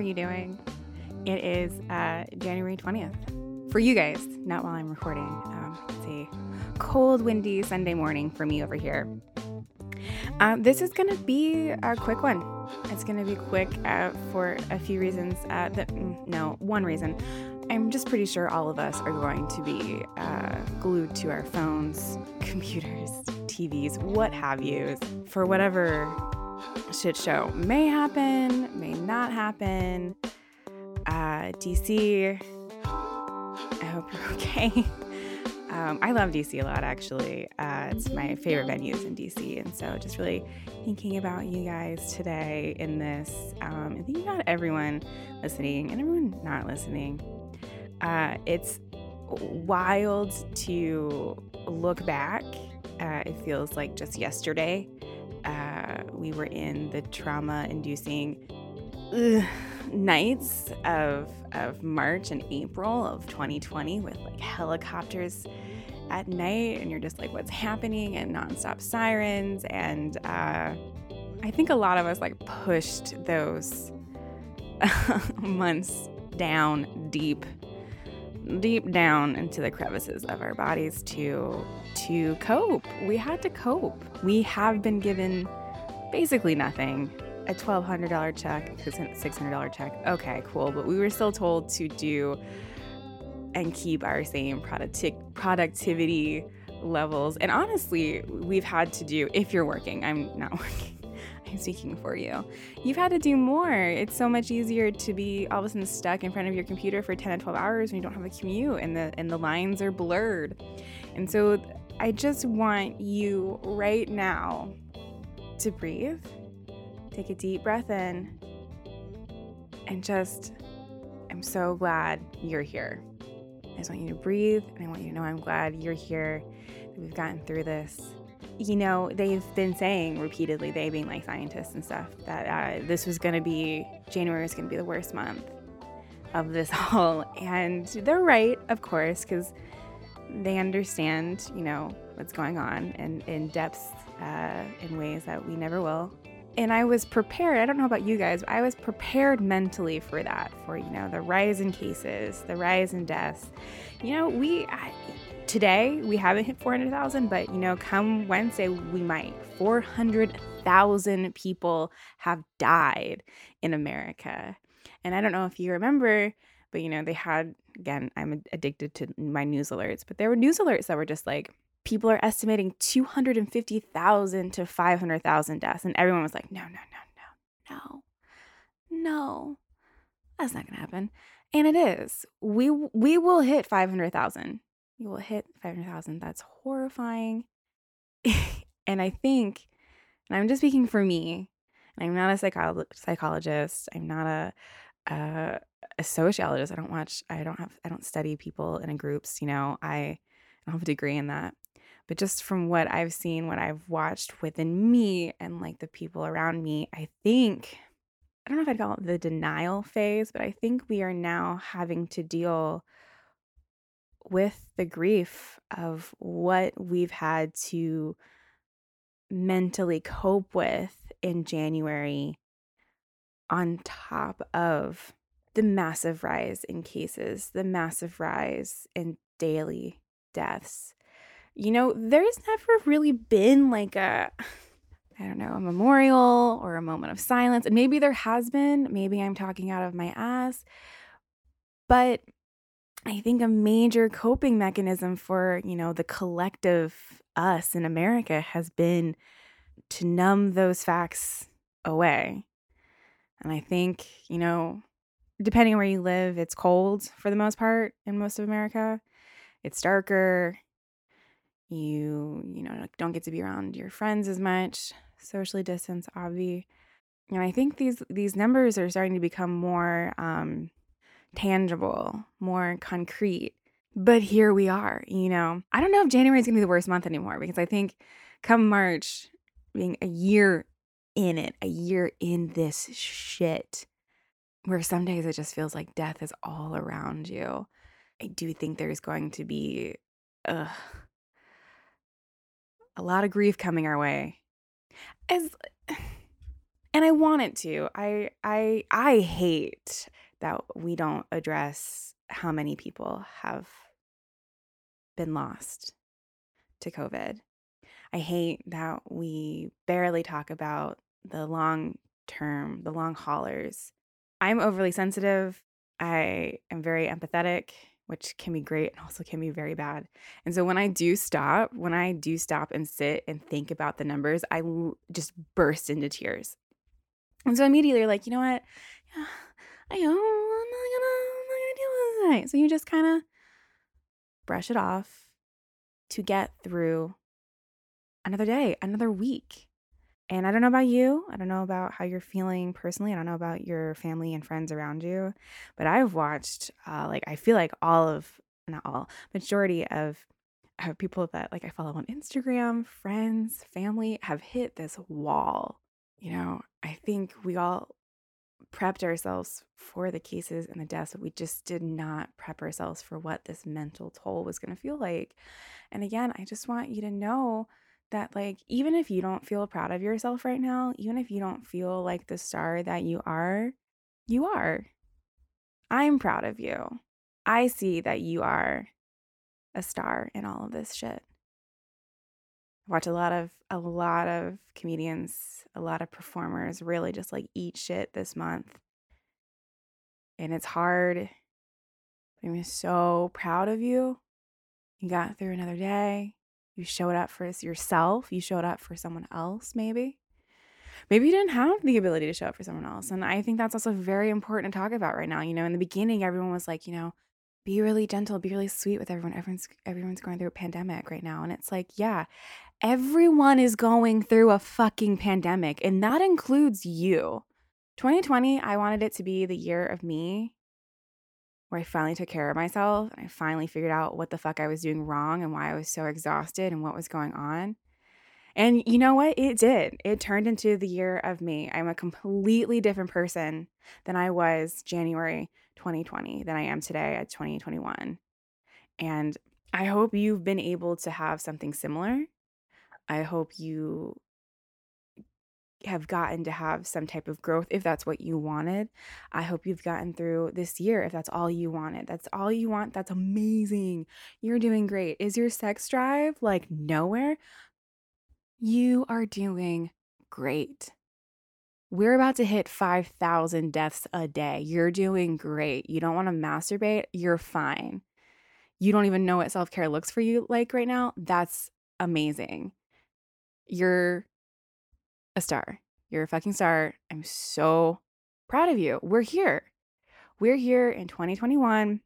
Are you doing? It is uh, January 20th. For you guys, not while I'm recording. Um, it's a cold, windy Sunday morning for me over here. Um, this is going to be a quick one. It's going to be quick uh, for a few reasons. Uh, that, mm, no, one reason. I'm just pretty sure all of us are going to be uh, glued to our phones, computers, TVs, what have you, for whatever shit show may happen, may not happen. Uh, DC, I hope you're okay. Um, I love DC a lot, actually. Uh, it's my favorite venues in DC. And so just really thinking about you guys today in this, um, and thinking about everyone listening and everyone not listening. Uh, it's wild to look back. Uh, it feels like just yesterday we were in the trauma inducing nights of, of March and April of 2020 with like helicopters at night, and you're just like, what's happening? And nonstop sirens. And uh, I think a lot of us like pushed those months down deep deep down into the crevices of our bodies to to cope. We had to cope. We have been given basically nothing. A $1200 check, $600 check. Okay, cool, but we were still told to do and keep our same producti- productivity levels. And honestly, we've had to do if you're working. I'm not working. I'm speaking for you. You've had to do more. It's so much easier to be all of a sudden stuck in front of your computer for 10 to 12 hours when you don't have a commute and the and the lines are blurred. And so I just want you right now to breathe. Take a deep breath in and just I'm so glad you're here. I just want you to breathe and I want you to know I'm glad you're here, we've gotten through this you know, they've been saying repeatedly, they being like scientists and stuff, that uh, this was going to be, January was going to be the worst month of this all. And they're right, of course, because they understand, you know, what's going on and in depths uh, in ways that we never will. And I was prepared. I don't know about you guys, but I was prepared mentally for that, for, you know, the rise in cases, the rise in deaths. You know, we, I, today we haven't hit 400,000, but you know, come Wednesday we might. 400,000 people have died in America. And I don't know if you remember, but you know, they had again, I'm addicted to my news alerts, but there were news alerts that were just like people are estimating 250,000 to 500,000 deaths and everyone was like, "No, no, no, no. No. No. That's not going to happen." And it is. We we will hit 500,000 you will hit 500,000. That's horrifying. and I think, and I'm just speaking for me, and I'm not a psycho- psychologist. I'm not a, a, a sociologist. I don't watch, I don't have, I don't study people in groups. You know, I don't have a degree in that. But just from what I've seen, what I've watched within me and like the people around me, I think I don't know if I'd call it the denial phase, but I think we are now having to deal with the grief of what we've had to mentally cope with in January on top of the massive rise in cases, the massive rise in daily deaths. You know, there's never really been like a, I don't know, a memorial or a moment of silence. And maybe there has been. Maybe I'm talking out of my ass. But I think a major coping mechanism for, you know, the collective us in America has been to numb those facts away. And I think, you know, depending on where you live, it's cold for the most part in most of America. It's darker. You, you know, don't get to be around your friends as much, socially distance, obvi. And I think these these numbers are starting to become more um, tangible, more concrete. But here we are, you know. I don't know if January is going to be the worst month anymore because I think come March, being a year in it, a year in this shit, where some days it just feels like death is all around you. I do think there's going to be uh, a lot of grief coming our way. As and I want it to. I I I hate that we don't address how many people have been lost to COVID. I hate that we barely talk about the long term, the long haulers. I'm overly sensitive. I am very empathetic, which can be great and also can be very bad. And so when I do stop, when I do stop and sit and think about the numbers, I l- just burst into tears. And so immediately, like, you know what? I am not gonna, I'm not gonna deal with it. So you just kind of brush it off to get through another day, another week. And I don't know about you. I don't know about how you're feeling personally. I don't know about your family and friends around you. But I've watched, uh, like, I feel like all of, not all, majority of have people that like I follow on Instagram, friends, family have hit this wall. You know, I think we all prepped ourselves for the cases and the deaths, but we just did not prep ourselves for what this mental toll was going to feel like. And again, I just want you to know that, like, even if you don't feel proud of yourself right now, even if you don't feel like the star that you are, you are. I'm proud of you. I see that you are a star in all of this shit. I watch a lot of a lot of comedians, a lot of performers really just like eat shit this month. And it's hard. I'm so proud of you. You got through another day. You showed up for yourself. You showed up for someone else, maybe. Maybe you didn't have the ability to show up for someone else. And I think that's also very important to talk about right now. You know, in the beginning, everyone was like, you know, be really gentle, be really sweet with everyone. Everyone's everyone's going through a pandemic right now. And it's like, yeah, everyone is going through a fucking pandemic, and that includes you. 2020, I wanted it to be the year of me where I finally took care of myself and I finally figured out what the fuck I was doing wrong and why I was so exhausted and what was going on. And you know what? It did. It turned into the year of me. I'm a completely different person than I was January 2020 than I am today at 2021. And I hope you've been able to have something similar. I hope you have gotten to have some type of growth if that's what you wanted. I hope you've gotten through this year if that's all you wanted. That's all you want. That's amazing. You're doing great. Is your sex drive like nowhere? You are doing great. We're about to hit 5,000 deaths a day. You're doing great. You don't want to masturbate? You're fine. You don't even know what self care looks for you like right now? That's amazing. You're a star. You're a fucking star. I'm so proud of you. We're here. We're here in 2021.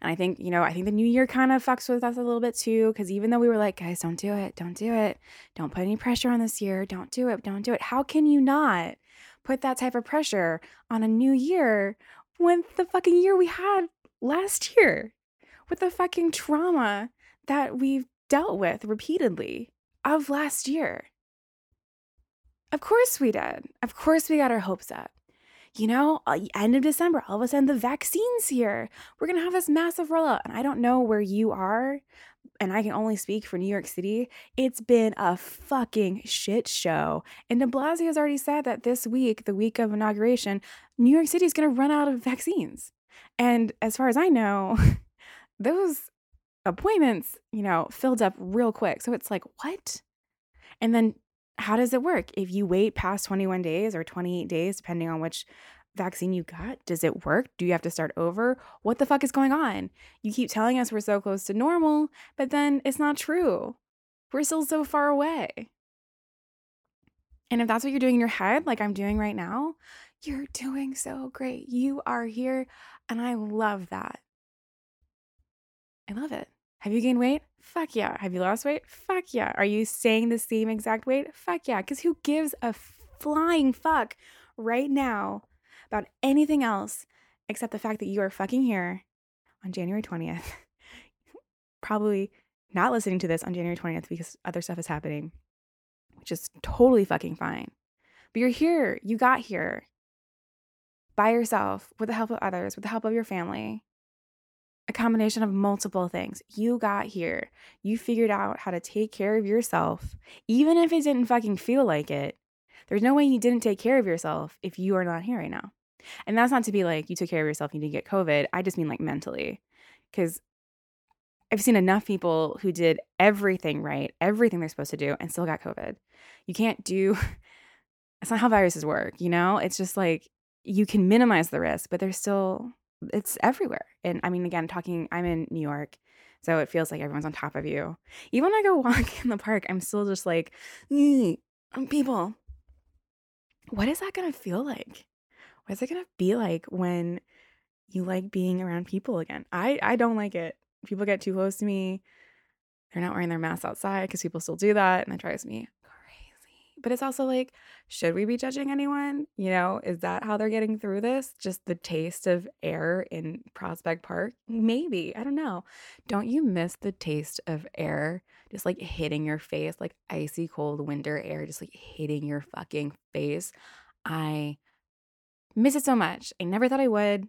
And I think, you know, I think the new year kind of fucks with us a little bit too. Cause even though we were like, guys, don't do it, don't do it, don't put any pressure on this year, don't do it, don't do it. How can you not put that type of pressure on a new year when the fucking year we had last year with the fucking trauma that we've dealt with repeatedly of last year. Of course we did. Of course we got our hopes up. You know, uh, end of December, all of a sudden the vaccine's here. We're going to have this massive rollout. And I don't know where you are, and I can only speak for New York City. It's been a fucking shit show. And de Blasio has already said that this week, the week of inauguration, New York City is going to run out of vaccines. And as far as I know, those appointments, you know, filled up real quick. So it's like, what? And then how does it work? If you wait past 21 days or 28 days, depending on which vaccine you got, does it work? Do you have to start over? What the fuck is going on? You keep telling us we're so close to normal, but then it's not true. We're still so far away. And if that's what you're doing in your head, like I'm doing right now, you're doing so great. You are here, and I love that. I love it. Have you gained weight? Fuck yeah. Have you lost weight? Fuck yeah. Are you staying the same exact weight? Fuck yeah. Because who gives a flying fuck right now about anything else except the fact that you are fucking here on January 20th? Probably not listening to this on January 20th because other stuff is happening, which is totally fucking fine. But you're here. You got here by yourself with the help of others, with the help of your family a combination of multiple things. You got here. You figured out how to take care of yourself, even if it didn't fucking feel like it. There's no way you didn't take care of yourself if you are not here right now. And that's not to be like you took care of yourself, you didn't get COVID. I just mean like mentally. Because I've seen enough people who did everything right, everything they're supposed to do, and still got COVID. You can't do, that's not how viruses work, you know? It's just like you can minimize the risk, but there's still it's everywhere. And I mean, again, talking, I'm in New York, so it feels like everyone's on top of you. Even when I go walk in the park, I'm still just like, um, people. What is that gonna feel like? What is it gonna be like when you like being around people again? I I don't like it. People get too close to me. They're not wearing their masks outside because people still do that, and that drives me but it's also like, should we be judging anyone? You know, is that how they're getting through this? Just the taste of air in Prospect Park? Maybe. I don't know. Don't you miss the taste of air just like hitting your face, like icy cold winter air, just like hitting your fucking face? I miss it so much. I never thought I would.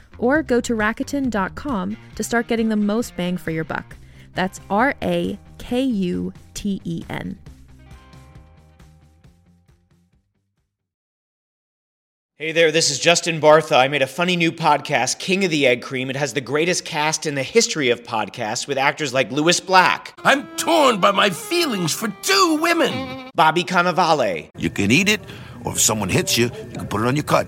or go to Rakuten.com to start getting the most bang for your buck. That's R A K U T E N. Hey there, this is Justin Bartha. I made a funny new podcast, King of the Egg Cream. It has the greatest cast in the history of podcasts with actors like Lewis Black. I'm torn by my feelings for two women. Bobby Cannavale. You can eat it or if someone hits you, you can put it on your cut.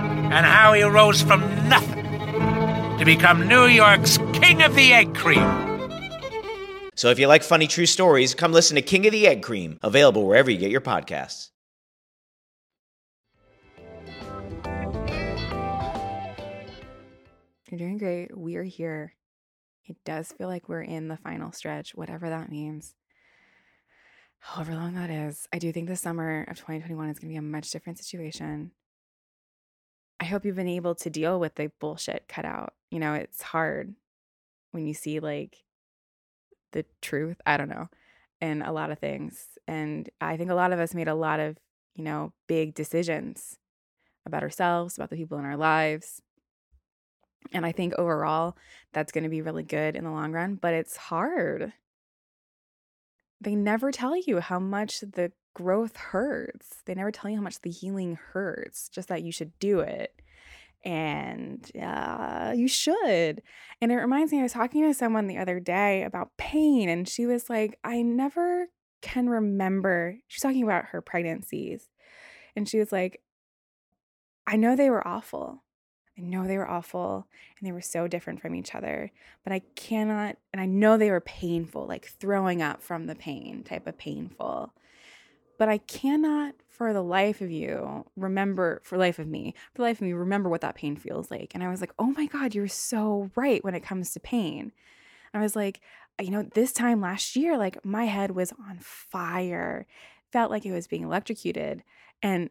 and how he rose from nothing to become New York's King of the Egg Cream. So if you like funny true stories, come listen to King of the Egg Cream, available wherever you get your podcasts. You're doing great. We are here. It does feel like we're in the final stretch, whatever that means. However long that is, I do think the summer of 2021 is going to be a much different situation. I hope you've been able to deal with the bullshit cut out. You know, it's hard when you see like the truth. I don't know. And a lot of things. And I think a lot of us made a lot of, you know, big decisions about ourselves, about the people in our lives. And I think overall, that's going to be really good in the long run, but it's hard. They never tell you how much the growth hurts. They never tell you how much the healing hurts, just that you should do it. And uh, you should. And it reminds me, I was talking to someone the other day about pain, and she was like, I never can remember. She's talking about her pregnancies. And she was like, I know they were awful. I know they were awful and they were so different from each other, but I cannot, and I know they were painful, like throwing up from the pain type of painful. But I cannot, for the life of you, remember, for life of me, for the life of me, remember what that pain feels like. And I was like, oh my God, you're so right when it comes to pain. And I was like, you know, this time last year, like my head was on fire, felt like it was being electrocuted. And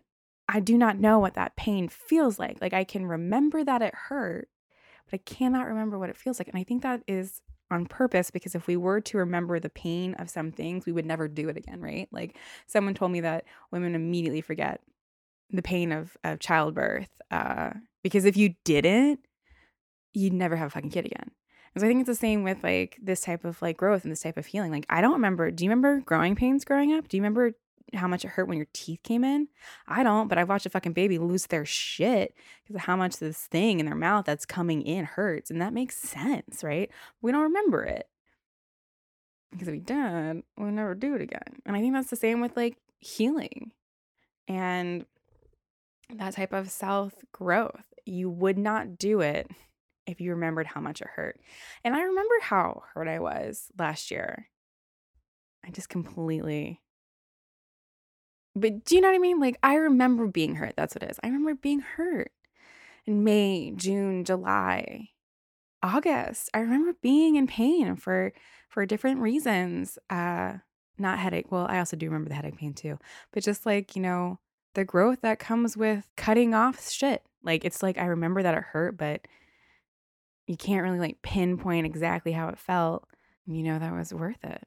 I do not know what that pain feels like. Like I can remember that it hurt, but I cannot remember what it feels like. And I think that is on purpose because if we were to remember the pain of some things, we would never do it again, right? Like someone told me that women immediately forget the pain of, of childbirth uh, because if you didn't, you'd never have a fucking kid again. And so I think it's the same with like this type of like growth and this type of healing. Like I don't remember. Do you remember growing pains growing up? Do you remember how much it hurt when your teeth came in. I don't, but I've watched a fucking baby lose their shit because of how much this thing in their mouth that's coming in hurts. And that makes sense, right? We don't remember it. Because if we did, we'll never do it again. And I think that's the same with like healing and that type of self growth. You would not do it if you remembered how much it hurt. And I remember how hurt I was last year. I just completely but do you know what I mean? Like I remember being hurt. That's what it is. I remember being hurt in May, June, July, August. I remember being in pain for for different reasons. Uh not headache. Well, I also do remember the headache pain too. But just like, you know, the growth that comes with cutting off shit. Like it's like I remember that it hurt, but you can't really like pinpoint exactly how it felt. You know, that was worth it.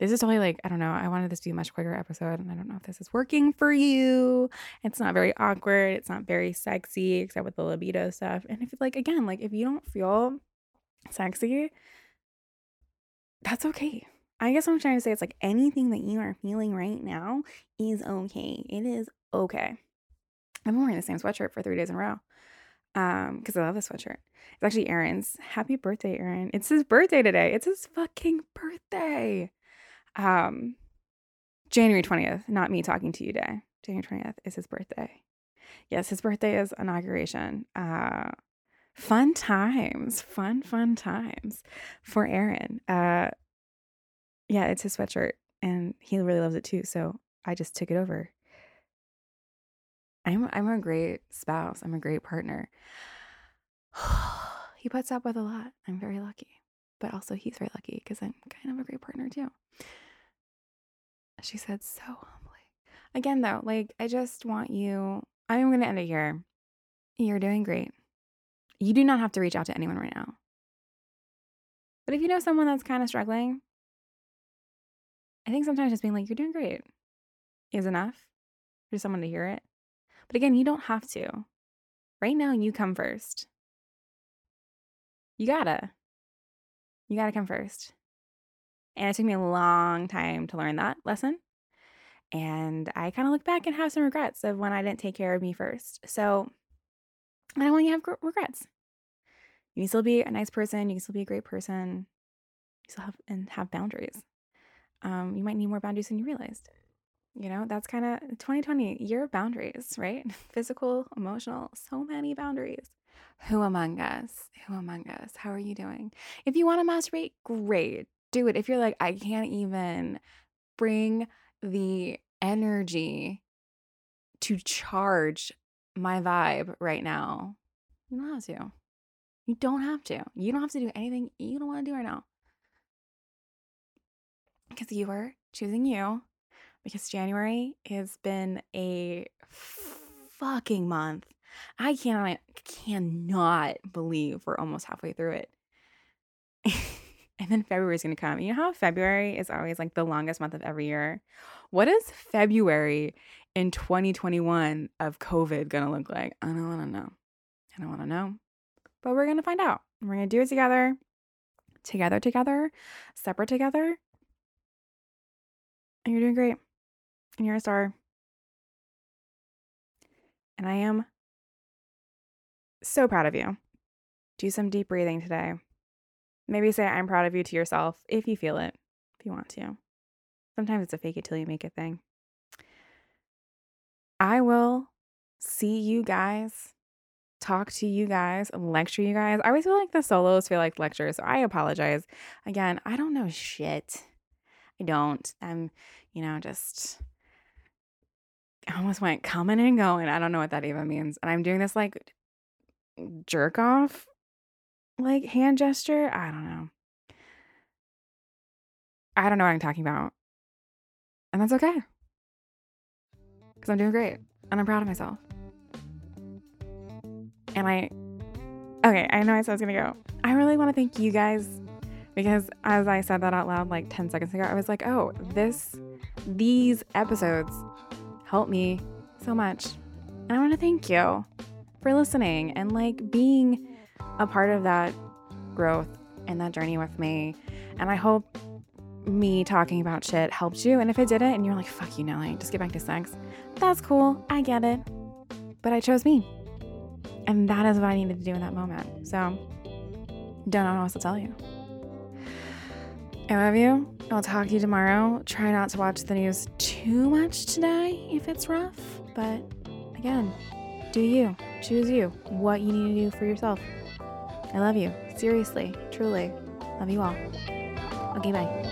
This is totally like, I don't know. I wanted this to be a much quicker episode, and I don't know if this is working for you. It's not very awkward. It's not very sexy, except with the libido stuff. And if, like, again, like, if you don't feel sexy, that's okay. I guess what I'm trying to say is like anything that you are feeling right now is okay. It is okay. Been wearing the same sweatshirt for three days in a row um because i love this sweatshirt it's actually aaron's happy birthday aaron it's his birthday today it's his fucking birthday um, January 20th, not me talking to you day. January 20th is his birthday. Yes, his birthday is inauguration. Uh, fun times, fun, fun times for Aaron. Uh, yeah, it's his sweatshirt and he really loves it too. So I just took it over. I'm I'm a great spouse. I'm a great partner. he puts up with a lot. I'm very lucky. But also he's very lucky because I'm kind of a great partner too. She said so humbly. Again, though, like, I just want you, I'm going to end it here. You're doing great. You do not have to reach out to anyone right now. But if you know someone that's kind of struggling, I think sometimes just being like, you're doing great is enough for someone to hear it. But again, you don't have to. Right now, you come first. You gotta. You gotta come first. And it took me a long time to learn that lesson. And I kind of look back and have some regrets of when I didn't take care of me first. So I don't want you to have regrets. You can still be a nice person. You can still be a great person. You still have and have boundaries. Um, you might need more boundaries than you realized. You know, that's kind of 2020 year of boundaries, right? Physical, emotional, so many boundaries. Who among us? Who among us? How are you doing? If you want to masturbate, great do it. If you're like, I can't even bring the energy to charge my vibe right now, you don't have to. You don't have to. You don't have to do anything you don't want to do right now. Because you are choosing you. Because January has been a fucking month. I cannot cannot believe we're almost halfway through it. and then February is going to come. You know how February is always like the longest month of every year? What is February in 2021 of COVID going to look like? I don't want to know. I don't want to know. But we're going to find out. We're going to do it together. Together, together, separate together. And you're doing great. And you're a star. And I am so proud of you. Do some deep breathing today. Maybe say, I'm proud of you to yourself if you feel it, if you want to. Sometimes it's a fake it till you make it thing. I will see you guys, talk to you guys, lecture you guys. I always feel like the solos feel like lectures, so I apologize. Again, I don't know shit. I don't. I'm, you know, just I almost went coming and going. I don't know what that even means. And I'm doing this like jerk off like hand gesture. I don't know. I don't know what I'm talking about. And that's okay. Because I'm doing great. And I'm proud of myself. And I, okay, I know I said I was going to go. I really want to thank you guys because as I said that out loud like 10 seconds ago, I was like, oh, this, these episodes help me so much. And I want to thank you for listening and like being a part of that growth and that journey with me. And I hope me talking about shit helped you. And if it didn't, and you're like, fuck you, Nelly, just get back to sex, that's cool. I get it. But I chose me. And that is what I needed to do in that moment. So, don't know what else to tell you. I love you. I'll talk to you tomorrow. Try not to watch the news too much today if it's rough. But again, do you. Choose you. What you need to do for yourself. I love you. Seriously. Truly. Love you all. Okay, bye.